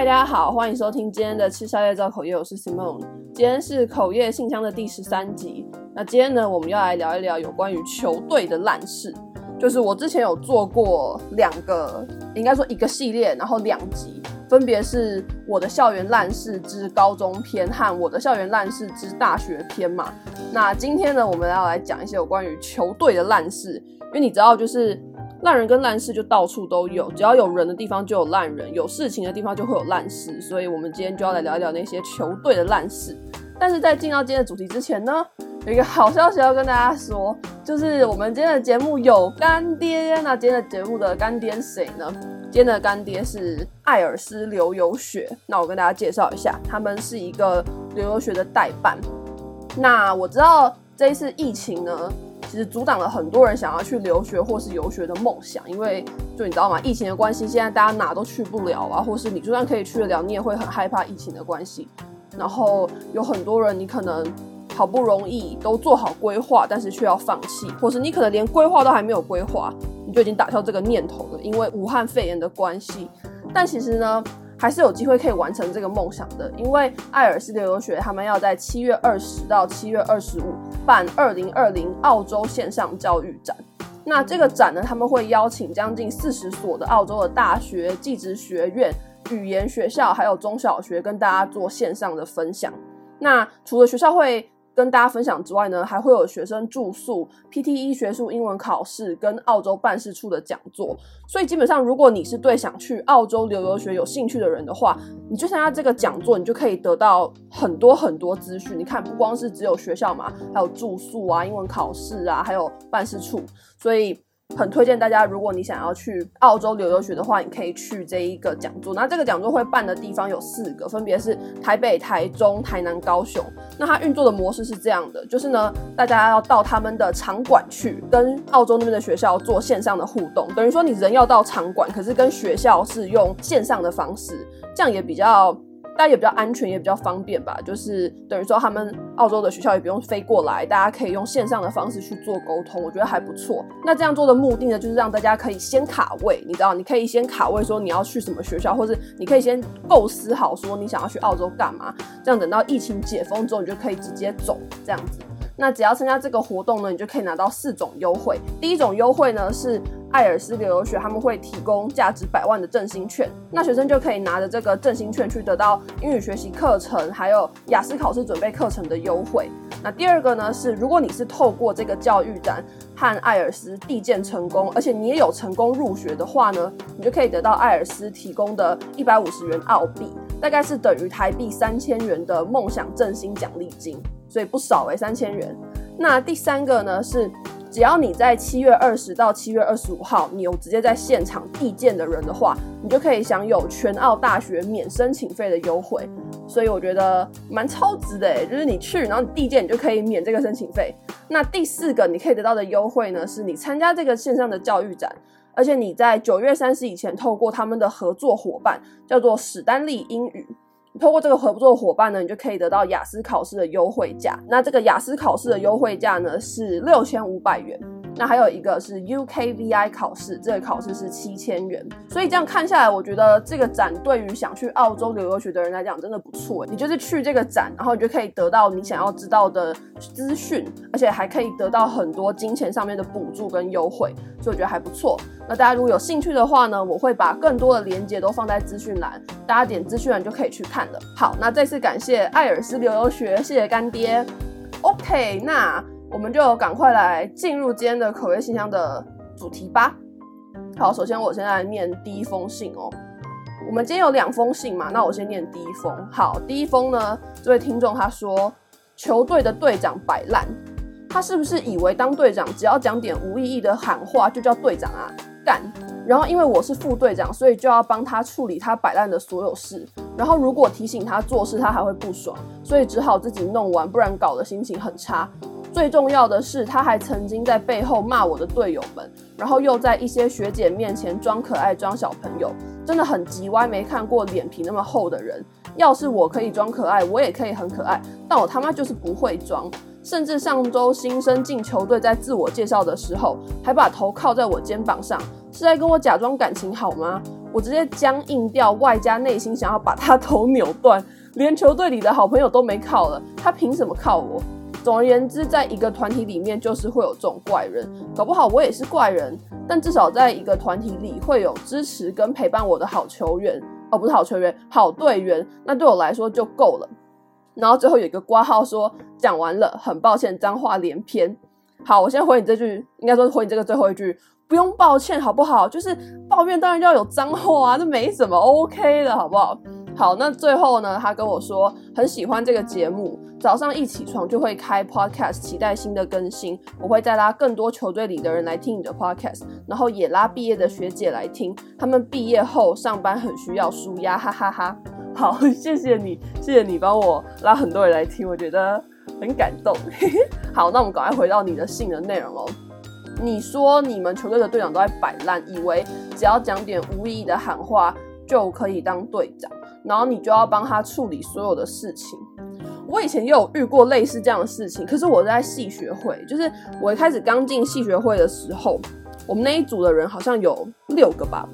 嗨，大家好，欢迎收听今天的吃宵夜造口业，我是 Simone。今天是口业信箱的第十三集。那今天呢，我们要来聊一聊有关于球队的烂事。就是我之前有做过两个，应该说一个系列，然后两集，分别是我的校园烂事之高中篇和我的校园烂事之大学篇嘛。那今天呢，我们要来讲一些有关于球队的烂事，因为你知道，就是。烂人跟烂事就到处都有，只要有人的地方就有烂人，有事情的地方就会有烂事，所以我们今天就要来聊一聊那些球队的烂事。但是在进到今天的主题之前呢，有一个好消息要跟大家说，就是我们今天的节目有干爹。那今天的节目的干爹谁呢？今天的干爹是艾尔斯留游学。那我跟大家介绍一下，他们是一个留游学的代办。那我知道这一次疫情呢。其实阻挡了很多人想要去留学或是游学的梦想，因为就你知道吗？疫情的关系，现在大家哪都去不了啊，或是你就算可以去得了，你也会很害怕疫情的关系。然后有很多人，你可能好不容易都做好规划，但是却要放弃，或是你可能连规划都还没有规划，你就已经打消这个念头了，因为武汉肺炎的关系。但其实呢，还是有机会可以完成这个梦想的，因为艾尔斯留游学他们要在七月二十到七月二十五办二零二零澳洲线上教育展。那这个展呢，他们会邀请将近四十所的澳洲的大学、技职学院、语言学校，还有中小学跟大家做线上的分享。那除了学校会跟大家分享之外呢，还会有学生住宿、PTE 学术英文考试跟澳洲办事处的讲座。所以基本上，如果你是对想去澳洲留留学有兴趣的人的话，你就参加这个讲座，你就可以得到很多很多资讯。你看，不光是只有学校嘛，还有住宿啊、英文考试啊，还有办事处，所以。很推荐大家，如果你想要去澳洲留游学的话，你可以去这一个讲座。那这个讲座会办的地方有四个，分别是台北、台中、台南、高雄。那它运作的模式是这样的，就是呢，大家要到他们的场馆去，跟澳洲那边的学校做线上的互动。等于说你人要到场馆，可是跟学校是用线上的方式，这样也比较。大家也比较安全，也比较方便吧。就是等于说，他们澳洲的学校也不用飞过来，大家可以用线上的方式去做沟通，我觉得还不错。那这样做的目的呢，就是让大家可以先卡位，你知道，你可以先卡位说你要去什么学校，或是你可以先构思好说你想要去澳洲干嘛。这样等到疫情解封之后，你就可以直接走这样子。那只要参加这个活动呢，你就可以拿到四种优惠。第一种优惠呢是。艾尔斯留学他们会提供价值百万的振兴券，那学生就可以拿着这个振兴券去得到英语学习课程，还有雅思考试准备课程的优惠。那第二个呢是，如果你是透过这个教育展和艾尔斯递件成功，而且你也有成功入学的话呢，你就可以得到艾尔斯提供的一百五十元澳币，大概是等于台币三千元的梦想振兴奖励金，所以不少诶，三千元。那第三个呢是。只要你在七月二十到七月二十五号，你有直接在现场递件的人的话，你就可以享有全澳大学免申请费的优惠。所以我觉得蛮超值的，就是你去，然后你递件，你就可以免这个申请费。那第四个你可以得到的优惠呢，是你参加这个线上的教育展，而且你在九月三十以前透过他们的合作伙伴，叫做史丹利英语。通过这个合作伙伴呢，你就可以得到雅思考试的优惠价。那这个雅思考试的优惠价呢是六千五百元。那还有一个是 UKVI 考试，这个考试是七千元。所以这样看下来，我觉得这个展对于想去澳洲留游学的人来讲真的不错。你就是去这个展，然后你就可以得到你想要知道的资讯，而且还可以得到很多金钱上面的补助跟优惠，所以我觉得还不错。那大家如果有兴趣的话呢，我会把更多的链接都放在资讯栏，大家点资讯栏就可以去看了。好，那再次感谢艾尔斯留游学，谢谢干爹。OK，那。我们就赶快来进入今天的口味信箱的主题吧。好，首先我现在念第一封信哦。我们今天有两封信嘛，那我先念第一封。好，第一封呢，这位听众他说，球队的队长摆烂，他是不是以为当队长只要讲点无意义的喊话就叫队长啊？干！然后因为我是副队长，所以就要帮他处理他摆烂的所有事。然后如果提醒他做事，他还会不爽，所以只好自己弄完，不然搞得心情很差。最重要的是，他还曾经在背后骂我的队友们，然后又在一些学姐面前装可爱、装小朋友，真的很急歪。没看过脸皮那么厚的人。要是我可以装可爱，我也可以很可爱，但我他妈就是不会装。甚至上周新生进球队，在自我介绍的时候，还把头靠在我肩膀上，是在跟我假装感情好吗？我直接僵硬掉，外加内心想要把他头扭断，连球队里的好朋友都没靠了，他凭什么靠我？总而言之，在一个团体里面，就是会有这种怪人，搞不好我也是怪人，但至少在一个团体里会有支持跟陪伴我的好球员，哦，不是好球员，好队员，那对我来说就够了。然后最后有一个括号说，讲完了，很抱歉，脏话连篇。好，我先回你这句，应该说回你这个最后一句，不用抱歉，好不好？就是抱怨当然要有脏话啊，这没什么，OK 的，好不好？好，那最后呢，他跟我说很喜欢这个节目，早上一起床就会开 podcast，期待新的更新。我会再拉更多球队里的人来听你的 podcast，然后也拉毕业的学姐来听，他们毕业后上班很需要舒压，哈哈哈。好，谢谢你，谢谢你帮我拉很多人来听，我觉得很感动。好，那我们赶快回到你的信的内容哦。你说你们球队的队长都在摆烂，以为只要讲点无意义的喊话就可以当队长。然后你就要帮他处理所有的事情。我以前也有遇过类似这样的事情，可是我在系学会，就是我一开始刚进系学会的时候，我们那一组的人好像有六个吧。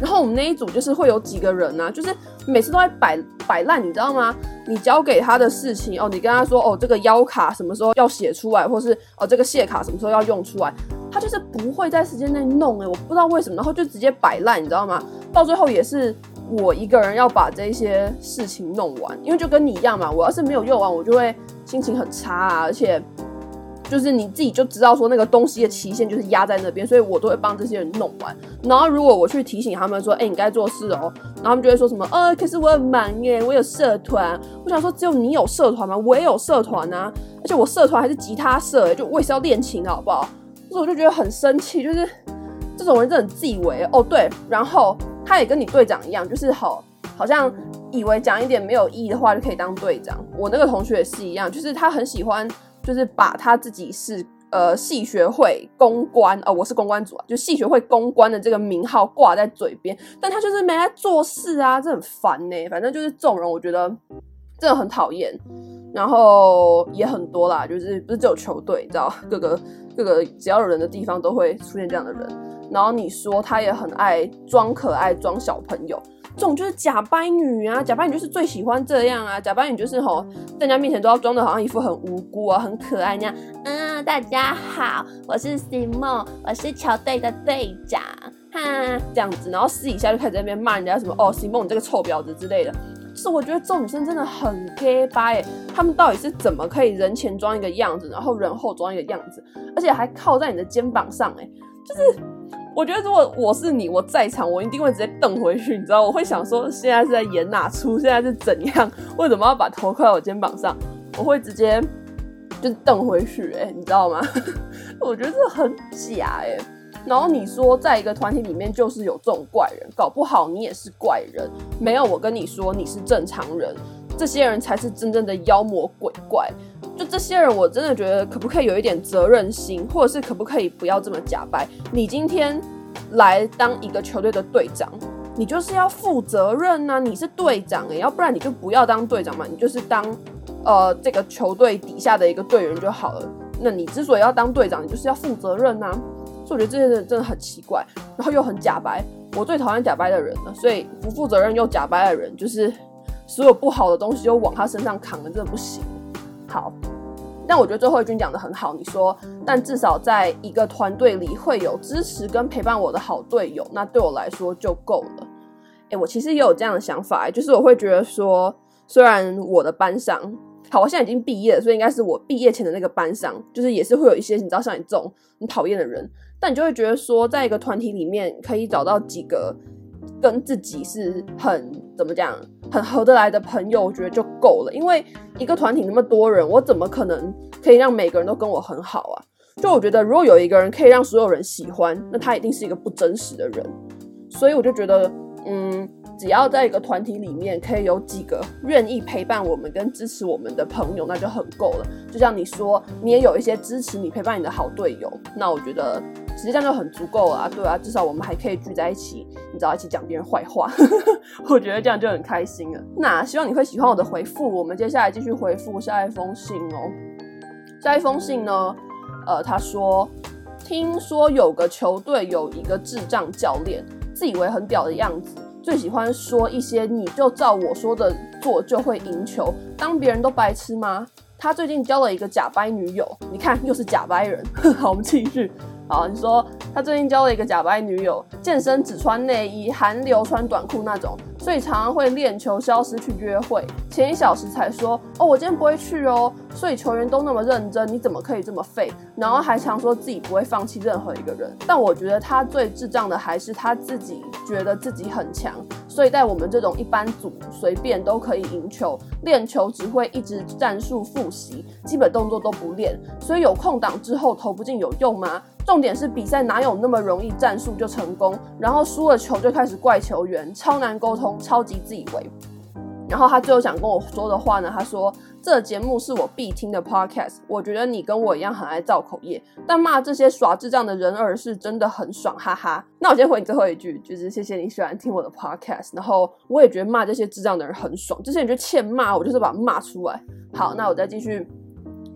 然后我们那一组就是会有几个人呢、就是每次都在摆摆烂，你知道吗？你交给他的事情哦，你跟他说哦，这个邀卡什么时候要写出来，或是哦这个谢卡什么时候要用出来，他就是不会在时间内弄诶，我不知道为什么，然后就直接摆烂，你知道吗？到最后也是。我一个人要把这些事情弄完，因为就跟你一样嘛。我要是没有用完，我就会心情很差啊。而且，就是你自己就知道说那个东西的期限就是压在那边，所以我都会帮这些人弄完。然后如果我去提醒他们说，哎、你该做事哦，然后他们就会说什么，呃，可是我很忙耶，我有社团。我想说，只有你有社团吗？我也有社团啊，而且我社团还是吉他社，就我也是要练琴的，好不好？所以我就觉得很生气，就是这种人真的很自以为哦。对，然后。他也跟你队长一样，就是好，好像以为讲一点没有意义的话就可以当队长。我那个同学也是一样，就是他很喜欢，就是把他自己是呃系学会公关，呃我是公关组啊，就系学会公关的这个名号挂在嘴边，但他就是没来做事啊，这很烦呢、欸。反正就是这种人，我觉得真的很讨厌。然后也很多啦，就是不是只有球队，你知道，各个各个只要有人的地方都会出现这样的人。然后你说他也很爱装可爱、装小朋友，这种就是假掰女啊！假掰女就是最喜欢这样啊！假掰女就是吼，在人家面前都要装的好像一副很无辜啊、很可爱那样。嗯，大家好，我是 Simon，我是球队的队长，哈，这样子，然后私底下就开始在那边骂人家什么哦，Simon 你这个臭婊子之类的。是我觉得这种女生真的很 gay 掰，她们到底是怎么可以人前装一个样子，然后人后装一个样子，而且还靠在你的肩膀上，哎，就是。我觉得如果我是你，我在场，我一定会直接瞪回去，你知道？我会想说，现在是在演哪出？现在是怎样？为什么要把头靠在我肩膀上？我会直接就是瞪回去，哎，你知道吗？我觉得这很假，哎。然后你说，在一个团体里面就是有这种怪人，搞不好你也是怪人。没有，我跟你说，你是正常人，这些人才是真正的妖魔鬼怪。就这些人，我真的觉得可不可以有一点责任心，或者是可不可以不要这么假掰？你今天来当一个球队的队长，你就是要负责任啊！你是队长诶，要不然你就不要当队长嘛，你就是当呃这个球队底下的一个队员就好了。那你之所以要当队长，你就是要负责任啊！所以我觉得这些人真的很奇怪，然后又很假白。我最讨厌假白的人了，所以不负责任又假白的人，就是所有不好的东西又往他身上扛了，真的不行。好，但我觉得最后一句讲的很好。你说，但至少在一个团队里会有支持跟陪伴我的好队友，那对我来说就够了。诶，我其实也有这样的想法，就是我会觉得说，虽然我的班上，好，我现在已经毕业了，所以应该是我毕业前的那个班上，就是也是会有一些你知道像你这种很讨厌的人，但你就会觉得说，在一个团体里面可以找到几个。跟自己是很怎么讲，很合得来的朋友，我觉得就够了。因为一个团体那么多人，我怎么可能可以让每个人都跟我很好啊？就我觉得，如果有一个人可以让所有人喜欢，那他一定是一个不真实的人。所以我就觉得，嗯，只要在一个团体里面可以有几个愿意陪伴我们跟支持我们的朋友，那就很够了。就像你说，你也有一些支持你、陪伴你的好队友，那我觉得其。实际上就很足够了啊，对啊，至少我们还可以聚在一起，你知道，一起讲别人坏话，我觉得这样就很开心了。那希望你会喜欢我的回复，我们接下来继续回复下一封信哦。下一封信呢，呃，他说，听说有个球队有一个智障教练，自以为很屌的样子，最喜欢说一些你就照我说的做就会赢球，当别人都白痴吗？他最近交了一个假掰女友，你看又是假掰人。好，我们继续。好，你说他最近交了一个假掰女友，健身只穿内衣，韩流穿短裤那种，所以常常会练球消失去约会。前一小时才说哦，我今天不会去哦。所以球员都那么认真，你怎么可以这么废？然后还常说自己不会放弃任何一个人。但我觉得他最智障的还是他自己觉得自己很强，所以在我们这种一般组随便都可以赢球，练球只会一直战术复习，基本动作都不练，所以有空档之后投不进有用吗？重点是比赛哪有那么容易战术就成功？然后输了球就开始怪球员，超难沟通，超级自以为。然后他最后想跟我说的话呢？他说：“这节目是我必听的 podcast，我觉得你跟我一样很爱造口业，但骂这些耍智障的人儿是真的很爽，哈哈。”那我先回你最后一句，就是谢谢你喜欢听我的 podcast。然后我也觉得骂这些智障的人很爽，这些人就欠骂，我就是把骂出来。好，那我再继续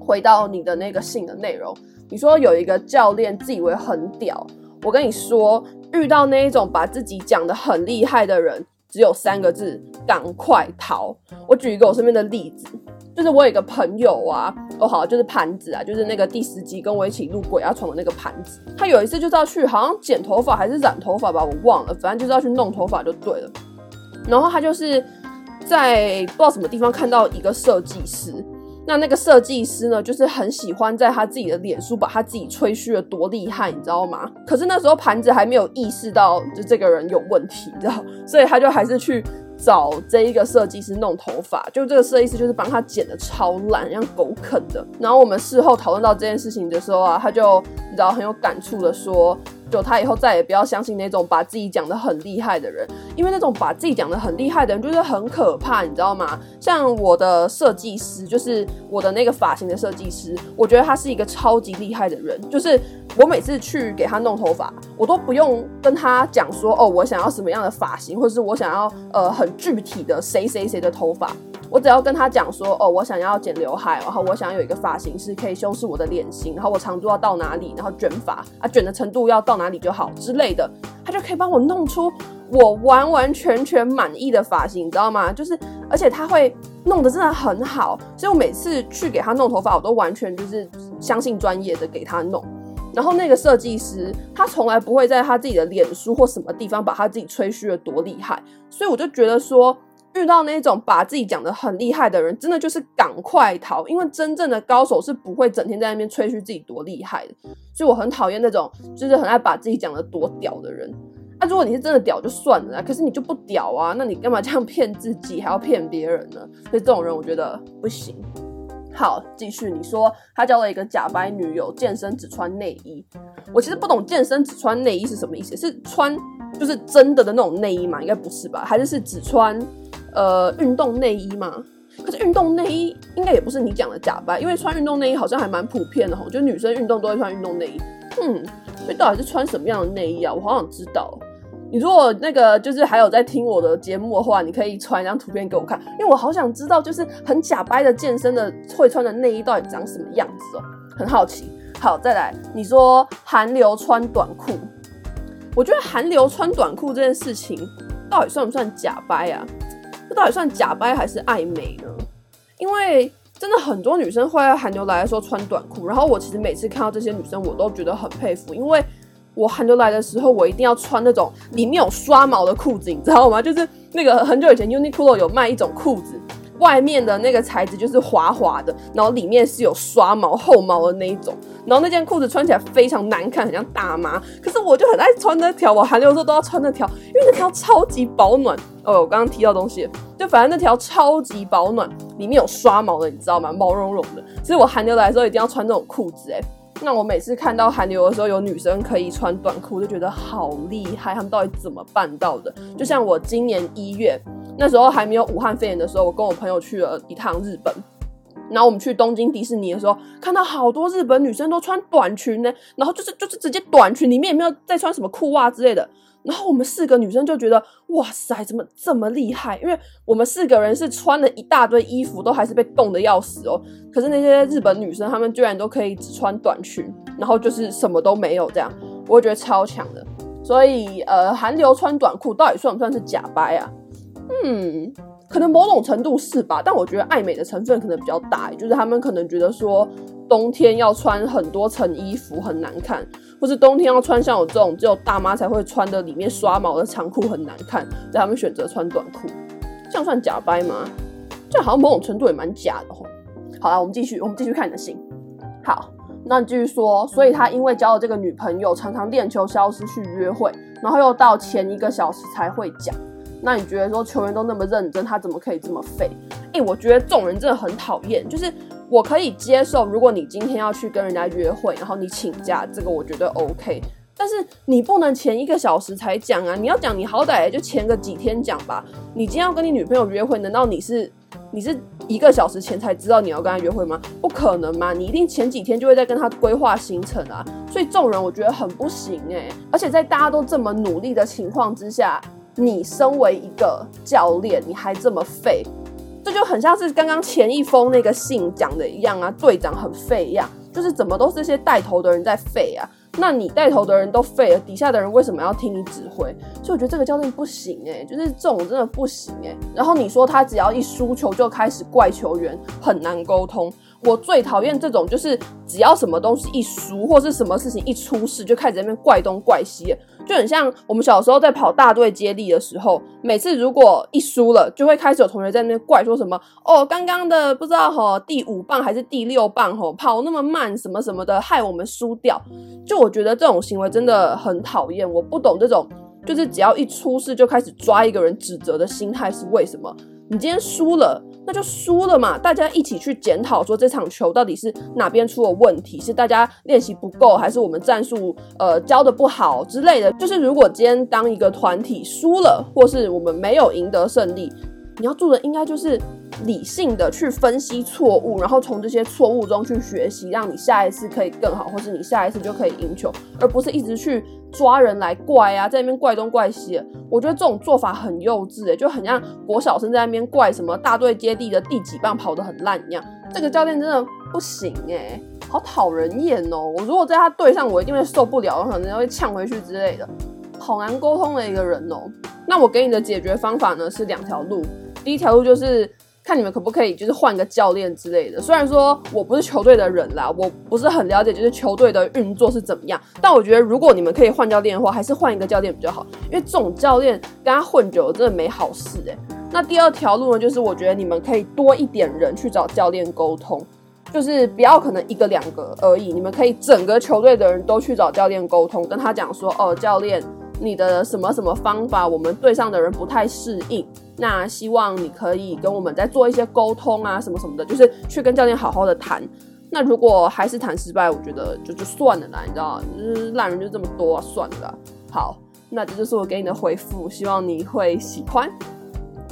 回到你的那个信的内容。你说有一个教练自以为很屌，我跟你说，遇到那一种把自己讲得很厉害的人，只有三个字：赶快逃。我举一个我身边的例子，就是我有一个朋友啊，哦好，就是盘子啊，就是那个第十集跟我一起录鬼压床的那个盘子，他有一次就是要去，好像剪头发还是染头发吧，我忘了，反正就是要去弄头发就对了。然后他就是在不知道什么地方看到一个设计师。那那个设计师呢，就是很喜欢在他自己的脸书把他自己吹嘘的多厉害，你知道吗？可是那时候盘子还没有意识到，就这个人有问题，你知道，所以他就还是去找这一个设计师弄头发，就这个设计师就是帮他剪的超烂，像狗啃的。然后我们事后讨论到这件事情的时候啊，他就你知道很有感触的说。就他以后再也不要相信那种把自己讲得很厉害的人，因为那种把自己讲得很厉害的人就是很可怕，你知道吗？像我的设计师，就是我的那个发型的设计师，我觉得他是一个超级厉害的人。就是我每次去给他弄头发，我都不用跟他讲说哦，我想要什么样的发型，或者是我想要呃很具体的谁谁谁的头发。我只要跟他讲说，哦，我想要剪刘海，然后我想要有一个发型是可以修饰我的脸型，然后我长度要到哪里，然后卷发啊，卷的程度要到哪里就好之类的，他就可以帮我弄出我完完全全满意的发型，你知道吗？就是，而且他会弄得真的很好，所以我每次去给他弄头发，我都完全就是相信专业的给他弄。然后那个设计师，他从来不会在他自己的脸书或什么地方把他自己吹嘘的多厉害，所以我就觉得说。遇到那种把自己讲得很厉害的人，真的就是赶快逃，因为真正的高手是不会整天在那边吹嘘自己多厉害的。所以我很讨厌那种就是很爱把自己讲得多屌的人。那、如果你是真的屌就算了，可是你就不屌啊，那你干嘛这样骗自己，还要骗别人呢？所以这种人我觉得不行。好，继续，你说他交了一个假掰女友，健身只穿内衣。我其实不懂健身只穿内衣是什么意思，是穿就是真的的那种内衣吗？应该不是吧？还是是只穿？呃，运动内衣吗？可是运动内衣应该也不是你讲的假掰，因为穿运动内衣好像还蛮普遍的吼，就女生运动都会穿运动内衣。嗯，所以到底是穿什么样的内衣啊？我好想知道。你如果那个就是还有在听我的节目的话，你可以传一张图片给我看，因为我好想知道，就是很假掰的健身的会穿的内衣到底长什么样子哦，很好奇。好，再来，你说韩流穿短裤，我觉得韩流穿短裤这件事情到底算不算假掰啊？这到底算假掰还是暧昧呢？因为真的很多女生会在寒流来的时候穿短裤，然后我其实每次看到这些女生，我都觉得很佩服，因为我寒流来的时候，我一定要穿那种里面有刷毛的裤子，你知道吗？就是那个很久以前 Uniqlo 有卖一种裤子。外面的那个材质就是滑滑的，然后里面是有刷毛厚毛的那一种，然后那件裤子穿起来非常难看，很像大妈。可是我就很爱穿那条，我寒流的时候都要穿那条，因为那条超级保暖。哦，我刚刚提到东西，就反正那条超级保暖，里面有刷毛的，你知道吗？毛茸茸的。所以我寒流来的时候一定要穿这种裤子，哎。那我每次看到韩流的时候有女生可以穿短裤，就觉得好厉害，他们到底怎么办到的？就像我今年一月。那时候还没有武汉肺炎的时候，我跟我朋友去了一趟日本，然后我们去东京迪士尼的时候，看到好多日本女生都穿短裙呢，然后就是就是直接短裙，里面也没有再穿什么裤袜之类的。然后我们四个女生就觉得，哇塞，怎么这么厉害？因为我们四个人是穿了一大堆衣服，都还是被冻得要死哦。可是那些日本女生，她们居然都可以只穿短裙，然后就是什么都没有这样，我觉得超强的。所以呃，韩流穿短裤到底算不算是假掰啊？嗯，可能某种程度是吧，但我觉得爱美的成分可能比较大，就是他们可能觉得说冬天要穿很多层衣服很难看，或是冬天要穿像我这种只有大妈才会穿的里面刷毛的长裤很难看，所以他们选择穿短裤，这样算假掰吗？这好像某种程度也蛮假的吼。好了，我们继续，我们继续看你的信。好，那你继续说，所以他因为交了这个女朋友，常常练球消失去约会，然后又到前一个小时才会讲。那你觉得说球员都那么认真，他怎么可以这么废？哎、我觉得这种人真的很讨厌。就是我可以接受，如果你今天要去跟人家约会，然后你请假，这个我觉得 OK。但是你不能前一个小时才讲啊！你要讲，你好歹也就前个几天讲吧。你今天要跟你女朋友约会，难道你是你是一个小时前才知道你要跟她约会吗？不可能嘛！你一定前几天就会在跟她规划行程啊。所以这种人我觉得很不行哎、欸。而且在大家都这么努力的情况之下。你身为一个教练，你还这么废，这就很像是刚刚前一封那个信讲的一样啊，队长很废一样，就是怎么都是些带头的人在废啊，那你带头的人都废了，底下的人为什么要听你指挥？所以我觉得这个教练不行哎、欸，就是这种真的不行哎、欸。然后你说他只要一输球就开始怪球员，很难沟通。我最讨厌这种，就是只要什么东西一输，或是什么事情一出事，就开始在那边怪东怪西，就很像我们小时候在跑大队接力的时候，每次如果一输了，就会开始有同学在那边怪说什么哦，刚刚的不知道吼第五棒还是第六棒吼跑那么慢什么什么的，害我们输掉。就我觉得这种行为真的很讨厌，我不懂这种就是只要一出事就开始抓一个人指责的心态是为什么？你今天输了。那就输了嘛，大家一起去检讨，说这场球到底是哪边出了问题，是大家练习不够，还是我们战术呃教的不好之类的。就是如果今天当一个团体输了，或是我们没有赢得胜利，你要做的应该就是理性的去分析错误，然后从这些错误中去学习，让你下一次可以更好，或是你下一次就可以赢球，而不是一直去。抓人来怪啊，在那边怪东怪西，我觉得这种做法很幼稚诶，就很像国小生在那边怪什么大队接地的第几棒跑得很烂一样。这个教练真的不行诶，好讨人厌哦！我如果在他队上，我一定会受不了，我可能会呛回去之类的。好难沟通的一个人哦。那我给你的解决方法呢是两条路，第一条路就是。看你们可不可以就是换个教练之类的。虽然说我不是球队的人啦，我不是很了解就是球队的运作是怎么样，但我觉得如果你们可以换教练的话，还是换一个教练比较好，因为这种教练跟他混久了真的没好事诶。那第二条路呢，就是我觉得你们可以多一点人去找教练沟通，就是不要可能一个两个而已，你们可以整个球队的人都去找教练沟通，跟他讲说哦，教练。你的什么什么方法，我们队上的人不太适应。那希望你可以跟我们再做一些沟通啊，什么什么的，就是去跟教练好好的谈。那如果还是谈失败，我觉得就就算了啦，你知道？烂人就这么多，算了。好，那这就是我给你的回复，希望你会喜欢。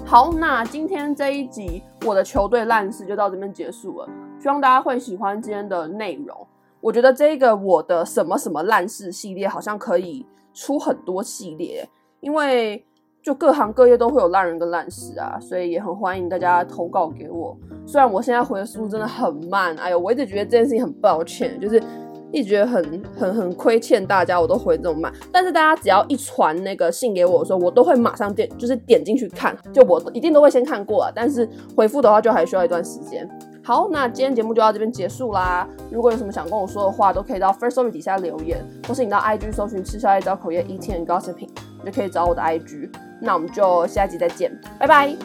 好，那今天这一集我的球队烂事就到这边结束了，希望大家会喜欢今天的内容。我觉得这个我的什么什么烂事系列好像可以。出很多系列，因为就各行各业都会有烂人跟烂事啊，所以也很欢迎大家投稿给我。虽然我现在回的速度真的很慢，哎呦，我一直觉得这件事情很抱歉，就是一直觉得很很很亏欠大家，我都回这么慢。但是大家只要一传那个信给我的时候，我都会马上点，就是点进去看，就我一定都会先看过啊。但是回复的话，就还需要一段时间。好，那今天节目就到这边结束啦。如果有什么想跟我说的话，都可以到 Firstory 底下留言，或是你到 IG 搜寻“吃宵夜找口业 Eating and Gossiping”，就可以找我的 IG。那我们就下集再见，拜拜。